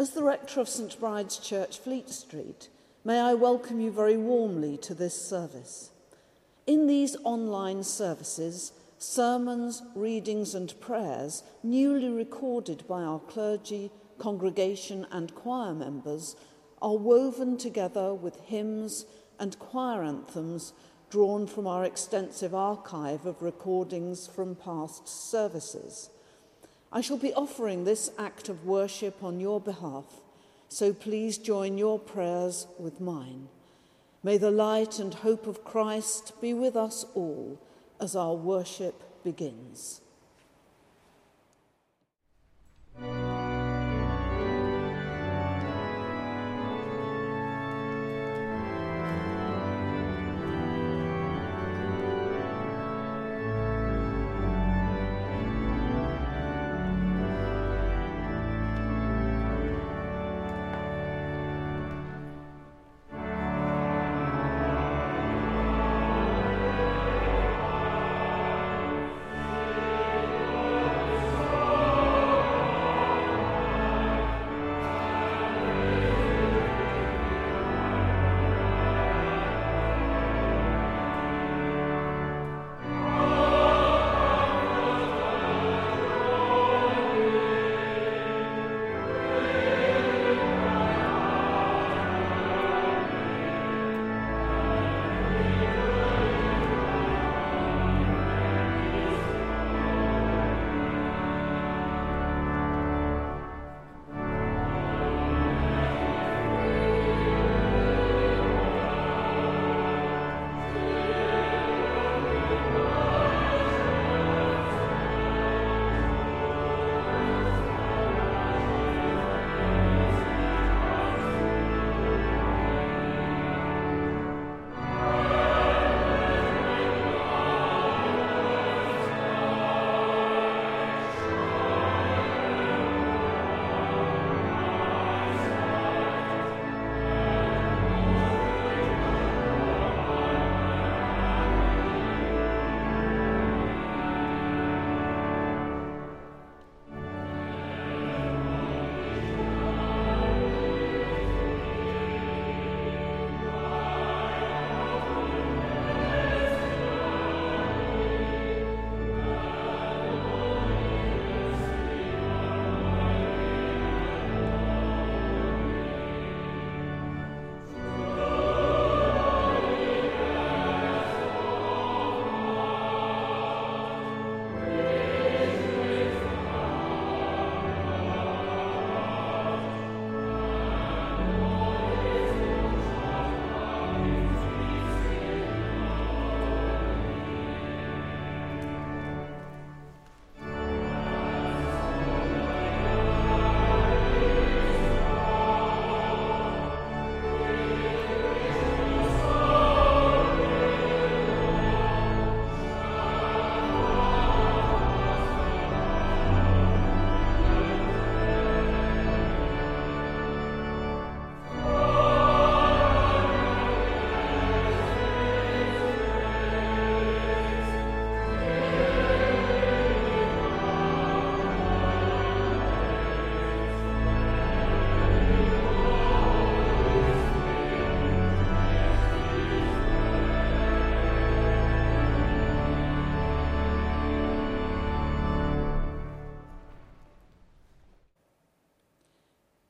As the rector of St Bride's Church, Fleet Street, may I welcome you very warmly to this service. In these online services, sermons, readings, and prayers, newly recorded by our clergy, congregation, and choir members, are woven together with hymns and choir anthems drawn from our extensive archive of recordings from past services. I shall be offering this act of worship on your behalf, so please join your prayers with mine. May the light and hope of Christ be with us all as our worship begins.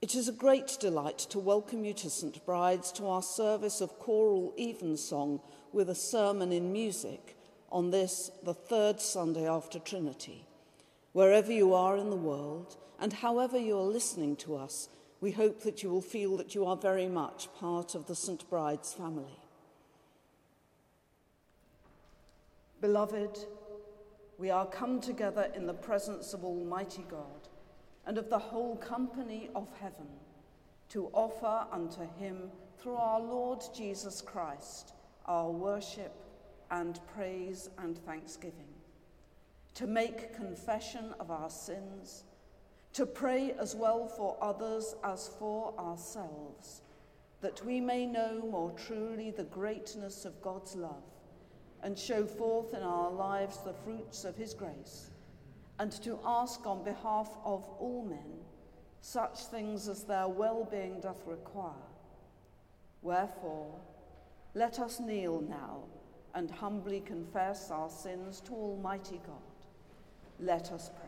It is a great delight to welcome you to St Bride's to our service of choral evensong with a sermon in music on this, the third Sunday after Trinity. Wherever you are in the world and however you are listening to us, we hope that you will feel that you are very much part of the St Bride's family. Beloved, we are come together in the presence of Almighty God and of the whole company of heaven, to offer unto him through our Lord Jesus Christ our worship and praise and thanksgiving, to make confession of our sins, to pray as well for others as for ourselves, that we may know more truly the greatness of God's love and show forth in our lives the fruits of his grace and to ask on behalf of all men such things as their well being doth require. Wherefore, let us kneel now and humbly confess our sins to Almighty God. Let us pray.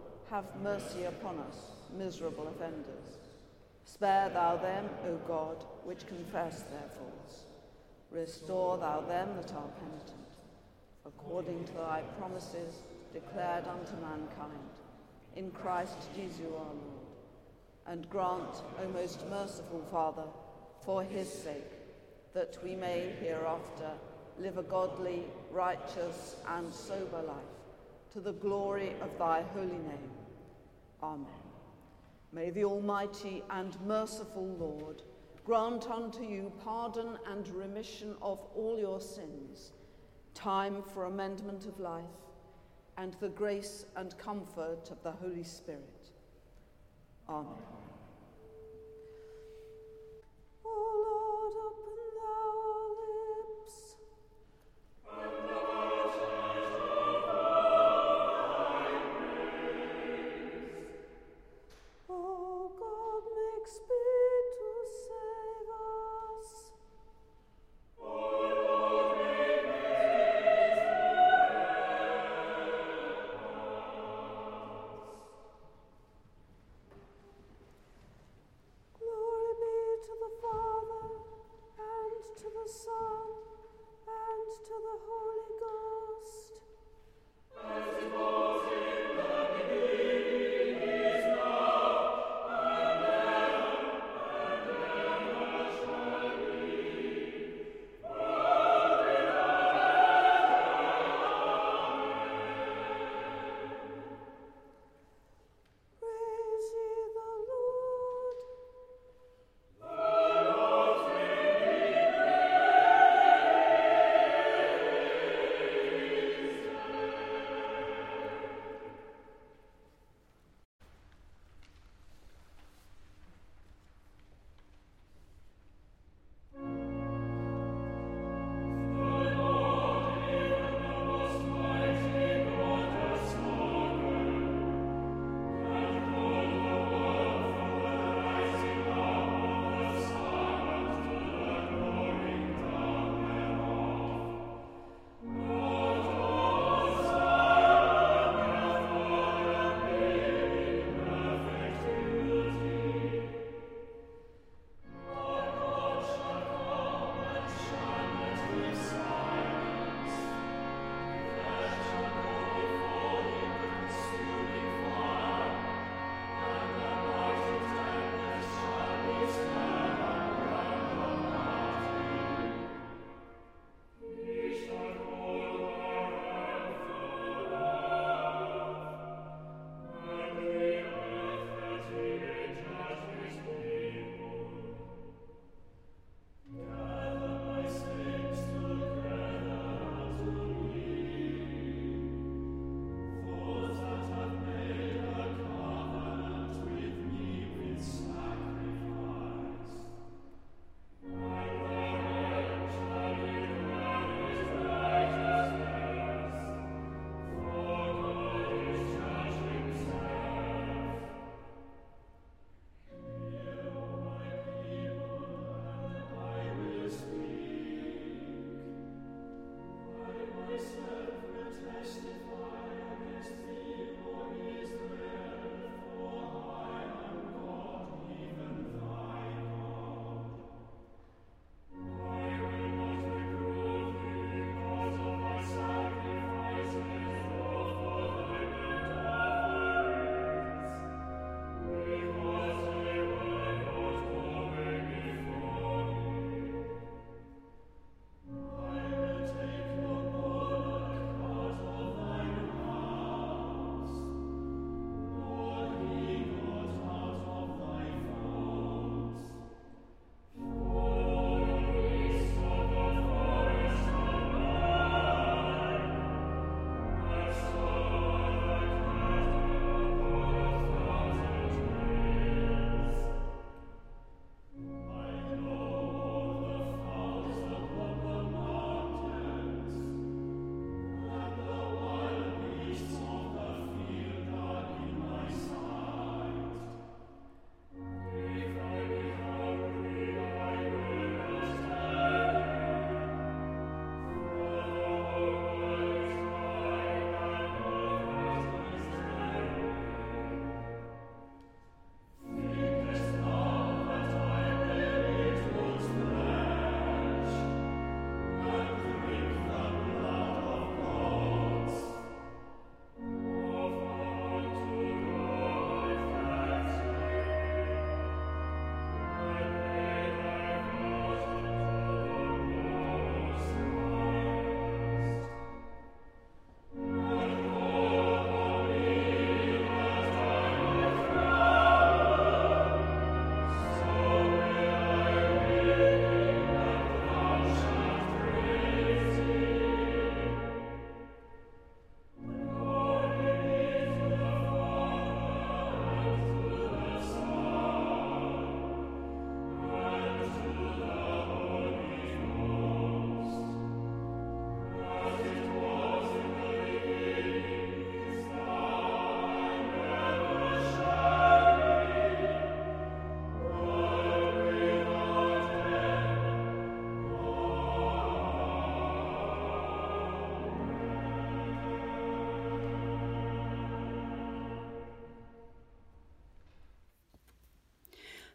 have mercy upon us, miserable offenders. Spare thou them, O God, which confess their faults. Restore thou them that are penitent, according to thy promises declared unto mankind, in Christ Jesus our Lord. And grant, O most merciful Father, for his sake, that we may hereafter live a godly, righteous, and sober life, to the glory of thy holy name. Amen. May the Almighty and merciful Lord grant unto you pardon and remission of all your sins, time for amendment of life, and the grace and comfort of the Holy Spirit. Amen.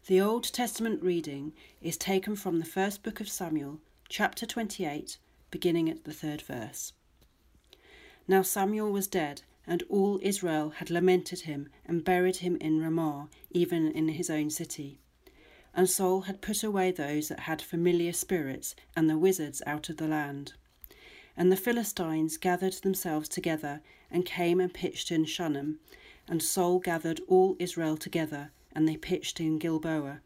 The Old Testament reading is taken from the first book of Samuel, chapter 28, beginning at the third verse. Now Samuel was dead, and all Israel had lamented him and buried him in Ramah, even in his own city. And Saul had put away those that had familiar spirits and the wizards out of the land. And the Philistines gathered themselves together and came and pitched in Shunem, and Saul gathered all Israel together and they pitched in Gilboa.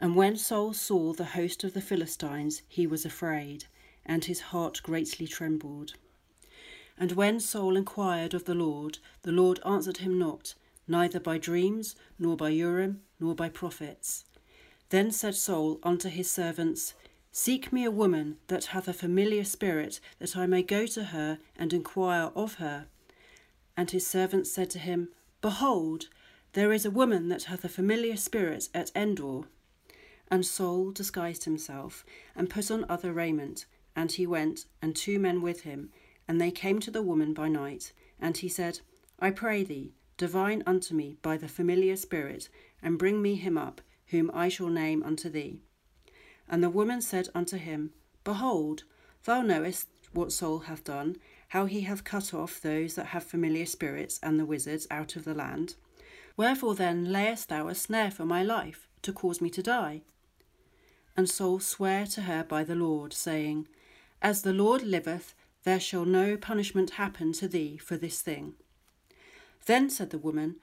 And when Saul saw the host of the Philistines, he was afraid, and his heart greatly trembled. And when Saul inquired of the Lord, the Lord answered him not, neither by dreams, nor by Urim, nor by prophets. Then said Saul unto his servants, Seek me a woman that hath a familiar spirit, that I may go to her and inquire of her. And his servants said to him, Behold, there is a woman that hath a familiar spirit at Endor. And Saul disguised himself, and put on other raiment, and he went, and two men with him, and they came to the woman by night. And he said, I pray thee, divine unto me by the familiar spirit, and bring me him up, whom I shall name unto thee. And the woman said unto him, Behold, thou knowest what Saul hath done, how he hath cut off those that have familiar spirits and the wizards out of the land. Wherefore then layest thou a snare for my life, to cause me to die? And Saul sware to her by the Lord, saying, As the Lord liveth, there shall no punishment happen to thee for this thing. Then said the woman,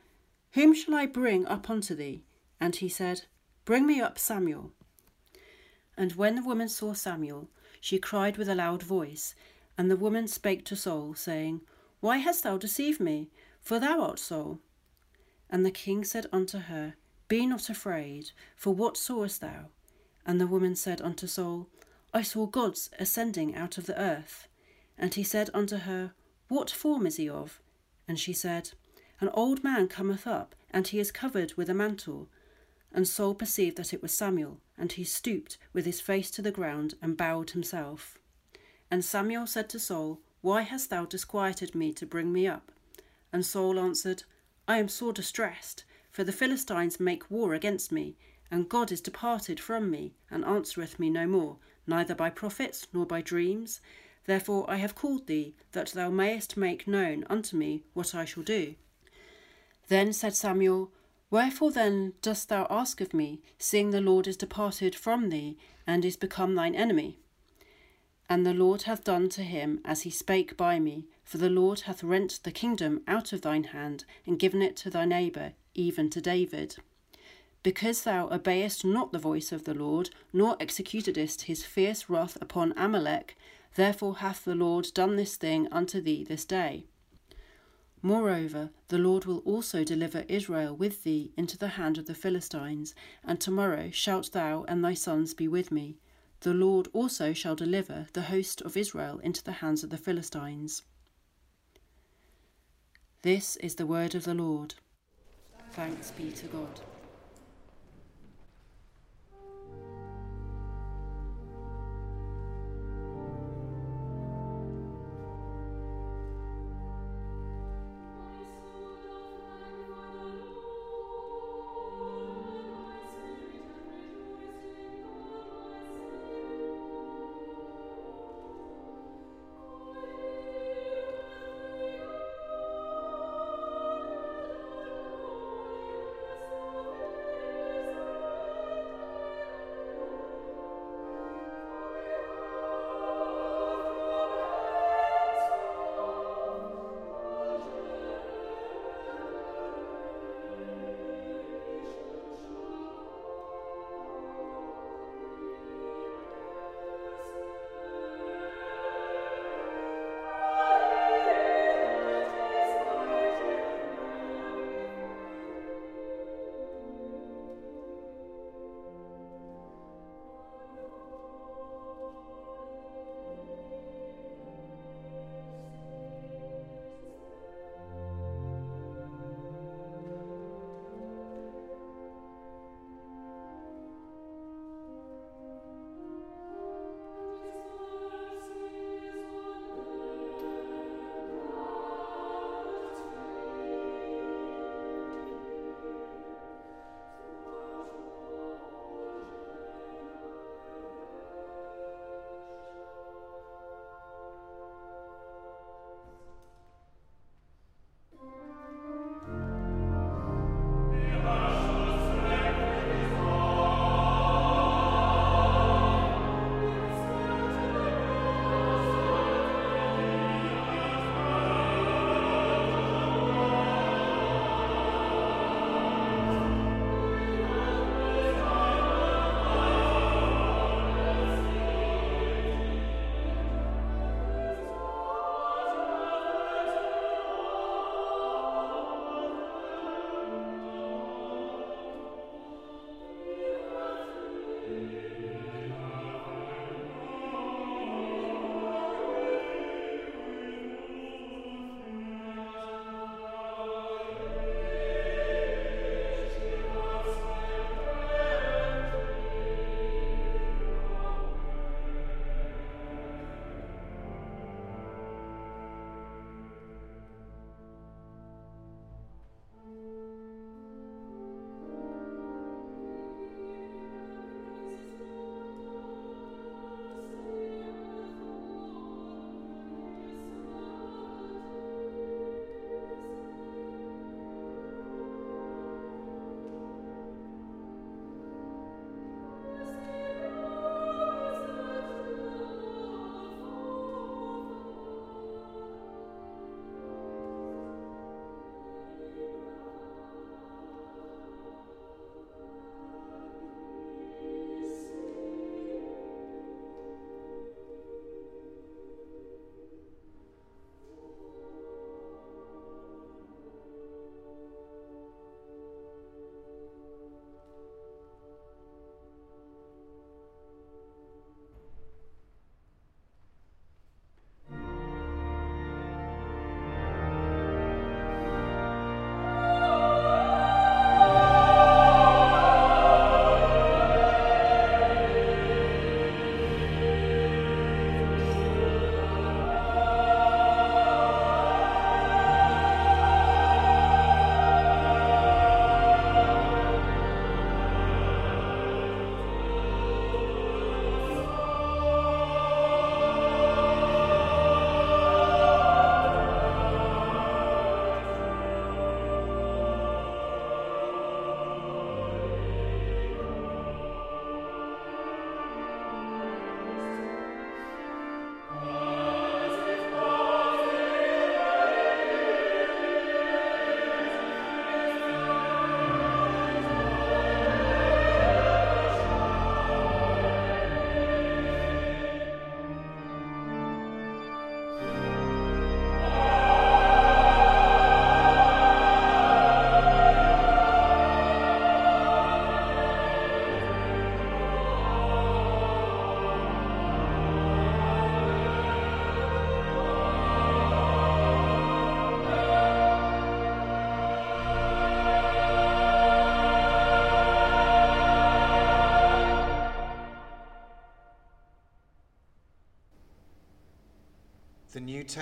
Whom shall I bring up unto thee? And he said, Bring me up Samuel. And when the woman saw Samuel, she cried with a loud voice. And the woman spake to Saul, saying, Why hast thou deceived me? For thou art Saul. And the king said unto her, Be not afraid, for what sawest thou? And the woman said unto Saul, I saw gods ascending out of the earth. And he said unto her, What form is he of? And she said, An old man cometh up, and he is covered with a mantle. And Saul perceived that it was Samuel, and he stooped with his face to the ground and bowed himself. And Samuel said to Saul, Why hast thou disquieted me to bring me up? And Saul answered, I am sore distressed, for the Philistines make war against me, and God is departed from me, and answereth me no more, neither by prophets nor by dreams. Therefore I have called thee, that thou mayest make known unto me what I shall do. Then said Samuel, Wherefore then dost thou ask of me, seeing the Lord is departed from thee, and is become thine enemy? And the Lord hath done to him as he spake by me, for the Lord hath rent the kingdom out of thine hand, and given it to thy neighbour, even to David. Because thou obeyest not the voice of the Lord, nor executedst his fierce wrath upon Amalek, therefore hath the Lord done this thing unto thee this day. Moreover, the Lord will also deliver Israel with thee into the hand of the Philistines, and tomorrow shalt thou and thy sons be with me. The Lord also shall deliver the host of Israel into the hands of the Philistines. This is the word of the Lord. Thanks be to God.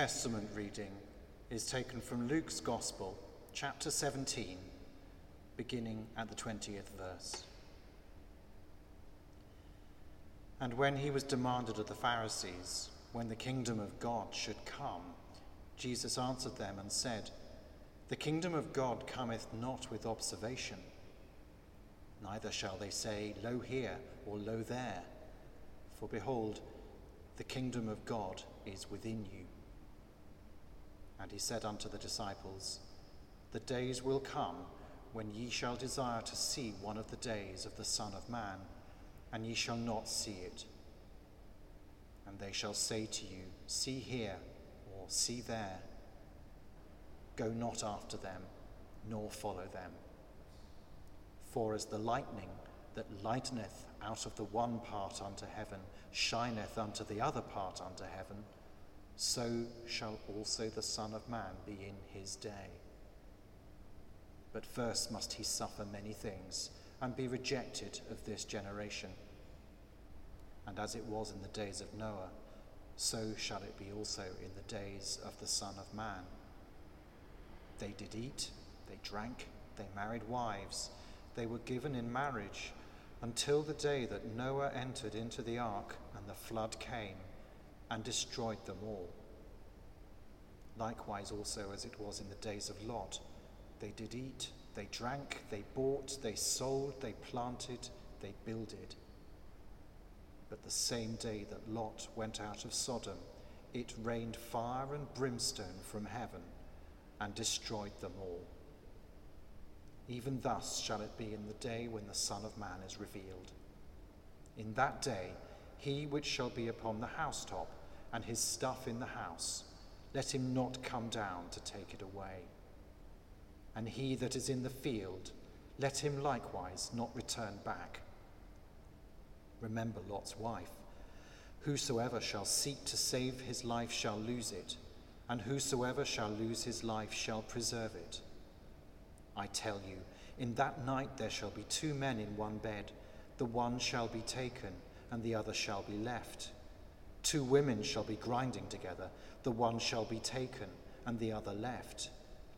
Testament reading is taken from Luke's Gospel, chapter 17, beginning at the 20th verse. And when he was demanded of the Pharisees when the kingdom of God should come, Jesus answered them and said, The kingdom of God cometh not with observation, neither shall they say, Lo here or lo there, for behold, the kingdom of God is within you. And he said unto the disciples, The days will come when ye shall desire to see one of the days of the Son of Man, and ye shall not see it. And they shall say to you, See here, or see there. Go not after them, nor follow them. For as the lightning that lighteneth out of the one part unto heaven shineth unto the other part unto heaven, so shall also the Son of Man be in his day. But first must he suffer many things and be rejected of this generation. And as it was in the days of Noah, so shall it be also in the days of the Son of Man. They did eat, they drank, they married wives, they were given in marriage until the day that Noah entered into the ark and the flood came and destroyed them all. Likewise, also as it was in the days of Lot, they did eat, they drank, they bought, they sold, they planted, they builded. But the same day that Lot went out of Sodom, it rained fire and brimstone from heaven and destroyed them all. Even thus shall it be in the day when the Son of Man is revealed. In that day, he which shall be upon the housetop, and his stuff in the house, let him not come down to take it away. And he that is in the field, let him likewise not return back. Remember Lot's wife. Whosoever shall seek to save his life shall lose it, and whosoever shall lose his life shall preserve it. I tell you, in that night there shall be two men in one bed, the one shall be taken, and the other shall be left. Two women shall be grinding together, the one shall be taken, and the other left.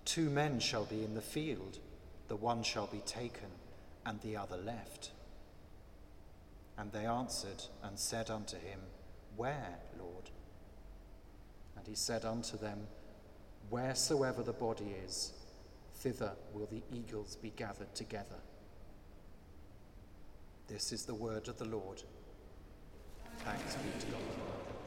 Two men shall be in the field, the one shall be taken, and the other left. And they answered and said unto him, Where, Lord? And he said unto them, Wheresoever the body is, thither will the eagles be gathered together. This is the word of the Lord. Thanks be to God.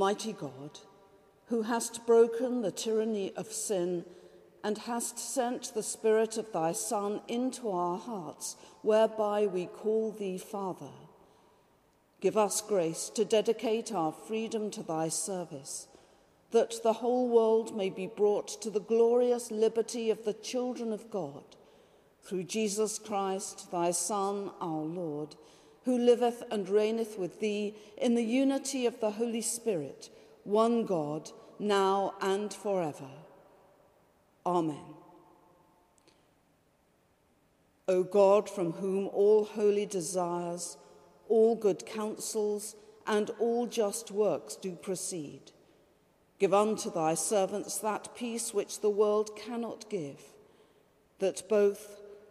Almighty God, who hast broken the tyranny of sin and hast sent the Spirit of thy Son into our hearts, whereby we call thee Father. Give us grace to dedicate our freedom to thy service, that the whole world may be brought to the glorious liberty of the children of God, through Jesus Christ, thy Son, our Lord who liveth and reigneth with thee in the unity of the Holy Spirit, one God, now and forever. Amen. O God, from whom all holy desires, all good counsels, and all just works do proceed, give unto thy servants that peace which the world cannot give, that both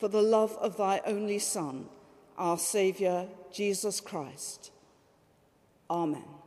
for the love of thy only Son, our Saviour, Jesus Christ. Amen.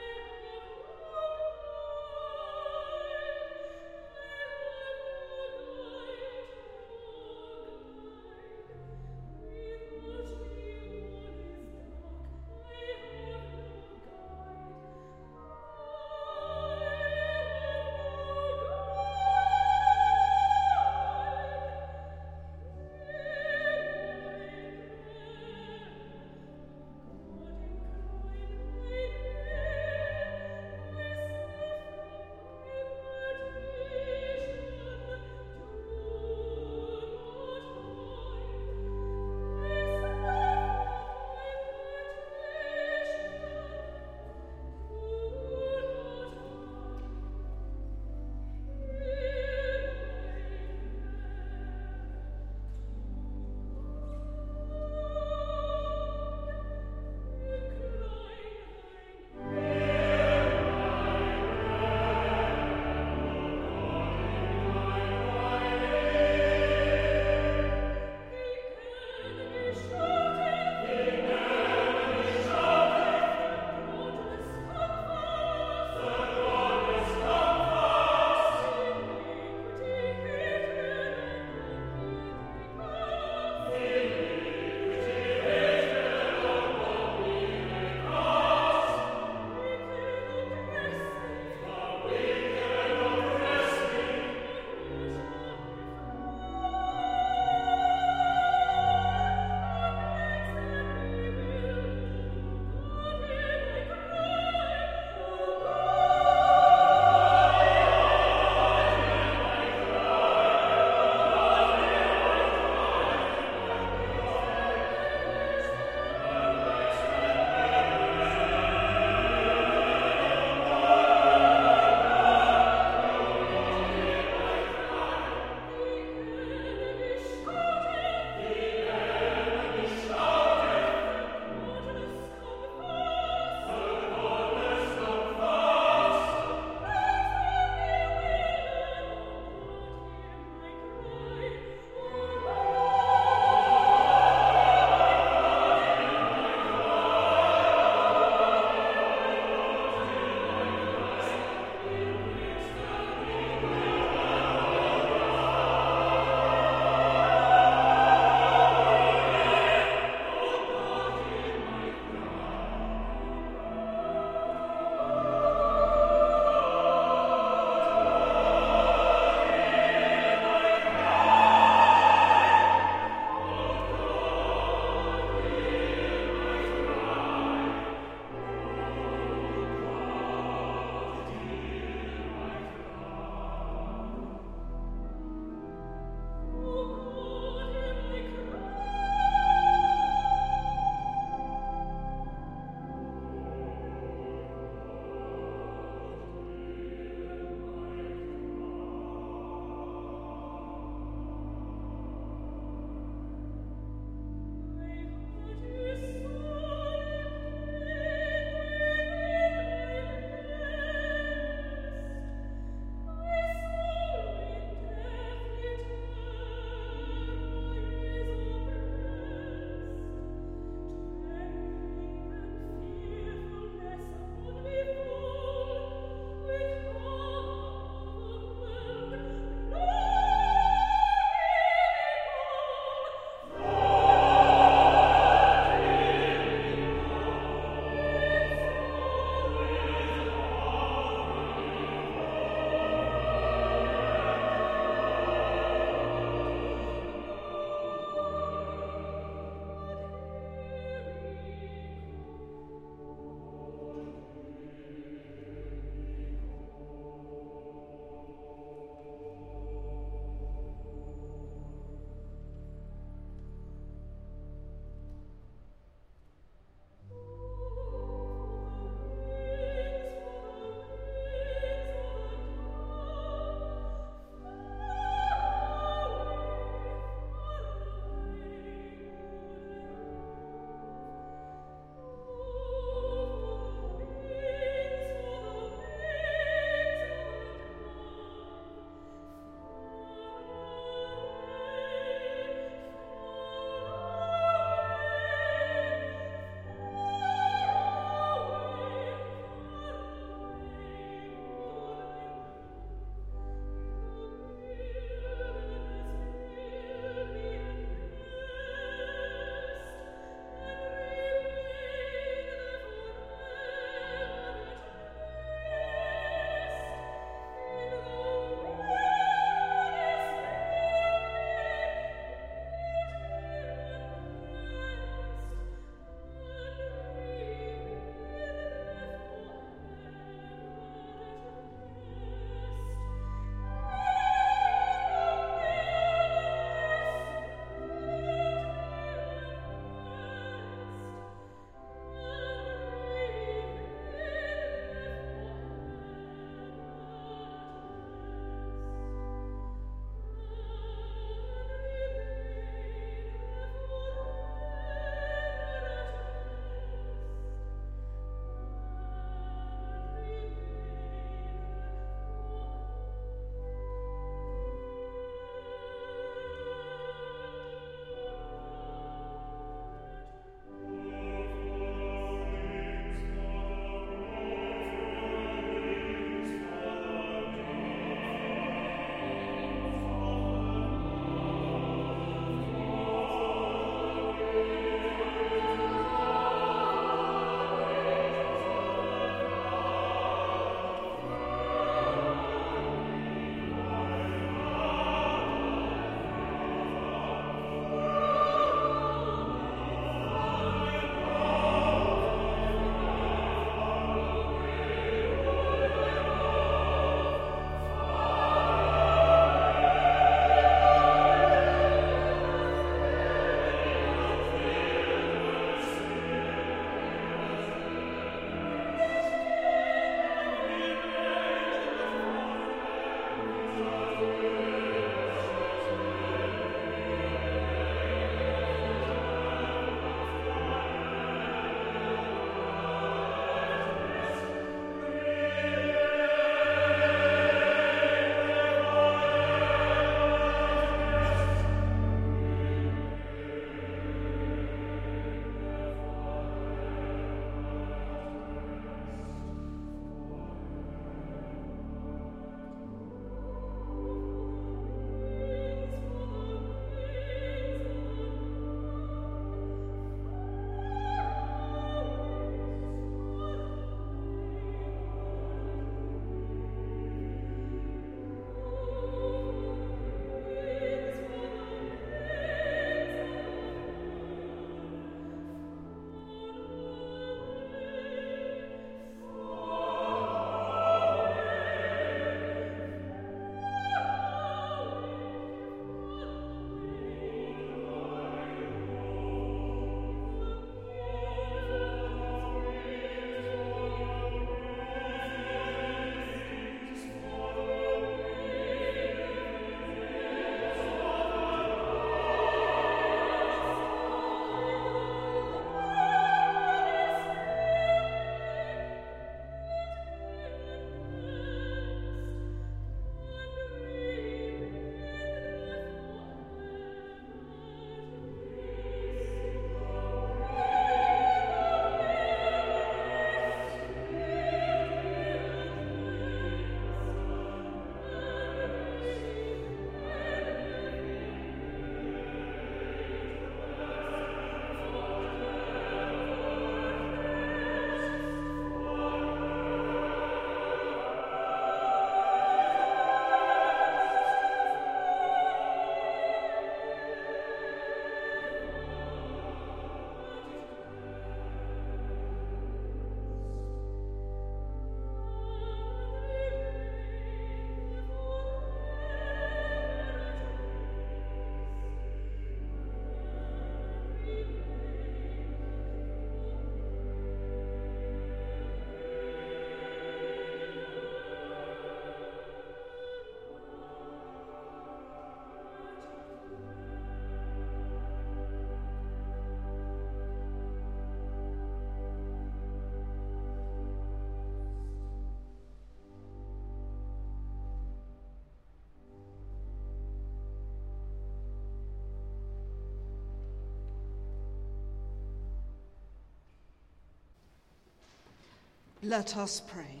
Let us pray.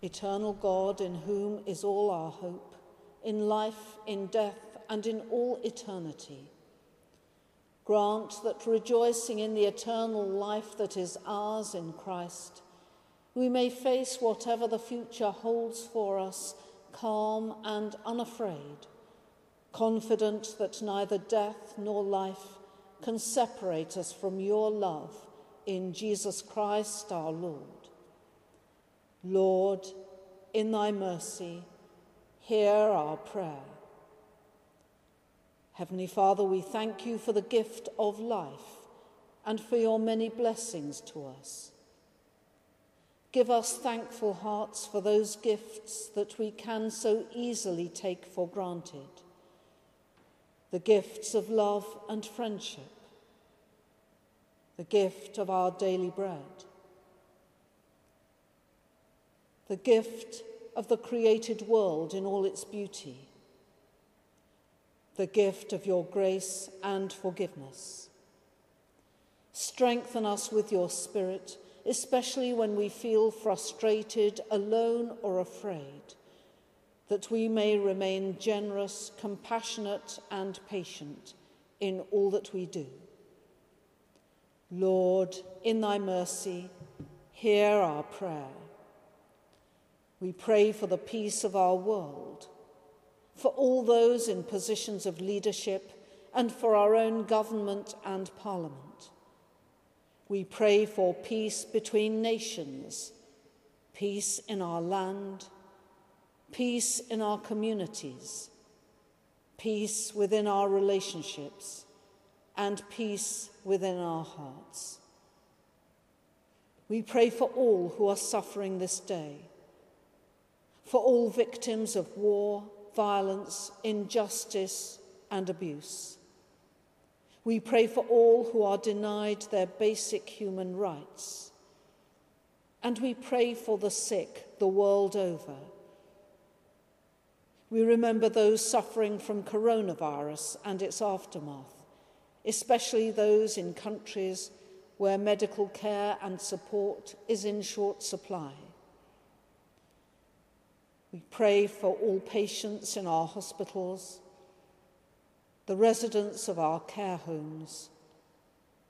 Eternal God, in whom is all our hope, in life, in death, and in all eternity, grant that rejoicing in the eternal life that is ours in Christ, we may face whatever the future holds for us calm and unafraid, confident that neither death nor life can separate us from your love in Jesus Christ our Lord. Lord, in thy mercy, hear our prayer. Heavenly Father, we thank you for the gift of life and for your many blessings to us. Give us thankful hearts for those gifts that we can so easily take for granted the gifts of love and friendship, the gift of our daily bread, the gift of the created world in all its beauty, the gift of your grace and forgiveness. Strengthen us with your Spirit, especially when we feel frustrated, alone, or afraid that we may remain generous, compassionate, and patient in all that we do. Lord, in thy mercy, hear our prayer. We pray for the peace of our world, for all those in positions of leadership, and for our own government and parliament. We pray for peace between nations, peace in our land, peace in our communities, peace within our relationships, and peace within our hearts. We pray for all who are suffering this day, for all victims of war, violence, injustice, and abuse. We pray for all who are denied their basic human rights. And we pray for the sick the world over we remember those suffering from coronavirus and its aftermath, especially those in countries where medical care and support is in short supply. We pray for all patients in our hospitals, the residents of our care homes,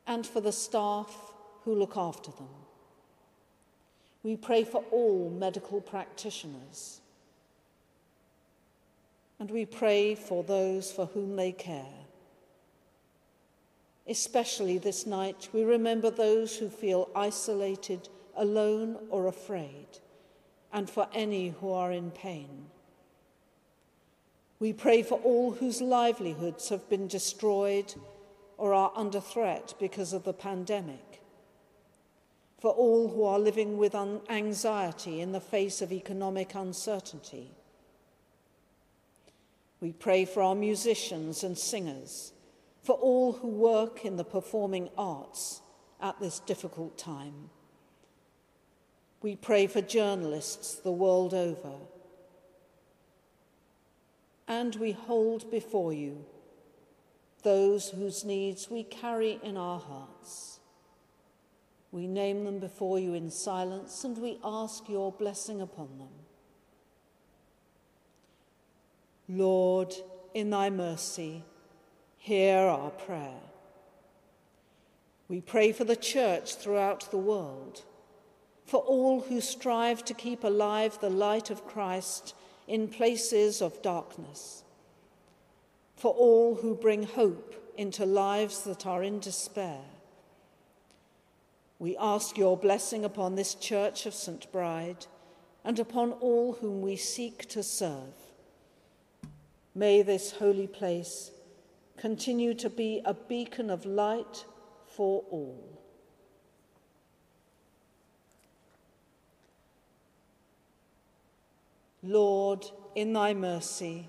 and for the staff who look after them. We pray for all medical practitioners and we pray for those for whom they care. Especially this night, we remember those who feel isolated, alone, or afraid, and for any who are in pain. We pray for all whose livelihoods have been destroyed or are under threat because of the pandemic, for all who are living with anxiety in the face of economic uncertainty we pray for our musicians and singers, for all who work in the performing arts at this difficult time. We pray for journalists the world over. And we hold before you those whose needs we carry in our hearts. We name them before you in silence and we ask your blessing upon them. Lord, in thy mercy, hear our prayer. We pray for the church throughout the world, for all who strive to keep alive the light of Christ in places of darkness, for all who bring hope into lives that are in despair. We ask your blessing upon this church of St. Bride and upon all whom we seek to serve. May this holy place continue to be a beacon of light for all. Lord, in thy mercy,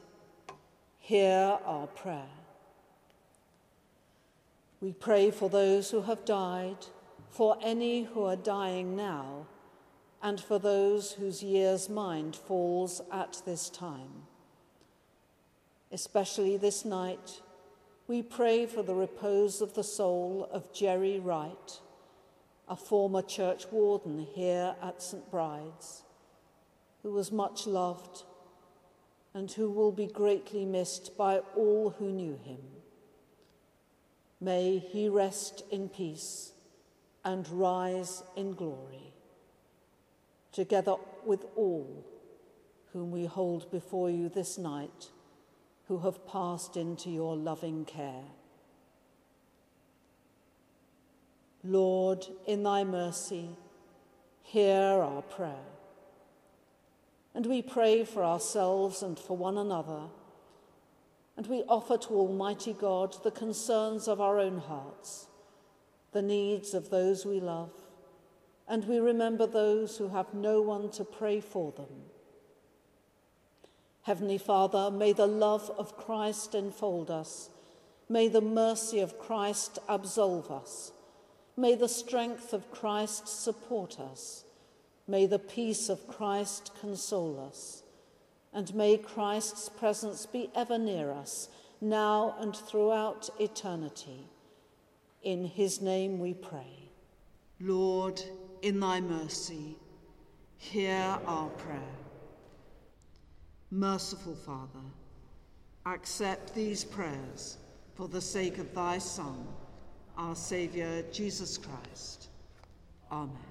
hear our prayer. We pray for those who have died, for any who are dying now, and for those whose year's mind falls at this time especially this night, we pray for the repose of the soul of Jerry Wright, a former church warden here at St. Bride's, who was much loved and who will be greatly missed by all who knew him. May he rest in peace and rise in glory, together with all whom we hold before you this night who have passed into your loving care. Lord, in thy mercy, hear our prayer. And we pray for ourselves and for one another, and we offer to Almighty God the concerns of our own hearts, the needs of those we love, and we remember those who have no one to pray for them. Heavenly Father, may the love of Christ enfold us. May the mercy of Christ absolve us. May the strength of Christ support us. May the peace of Christ console us. And may Christ's presence be ever near us, now and throughout eternity. In his name we pray. Lord, in thy mercy, hear our prayer. Merciful Father, accept these prayers for the sake of thy Son, our Saviour, Jesus Christ. Amen.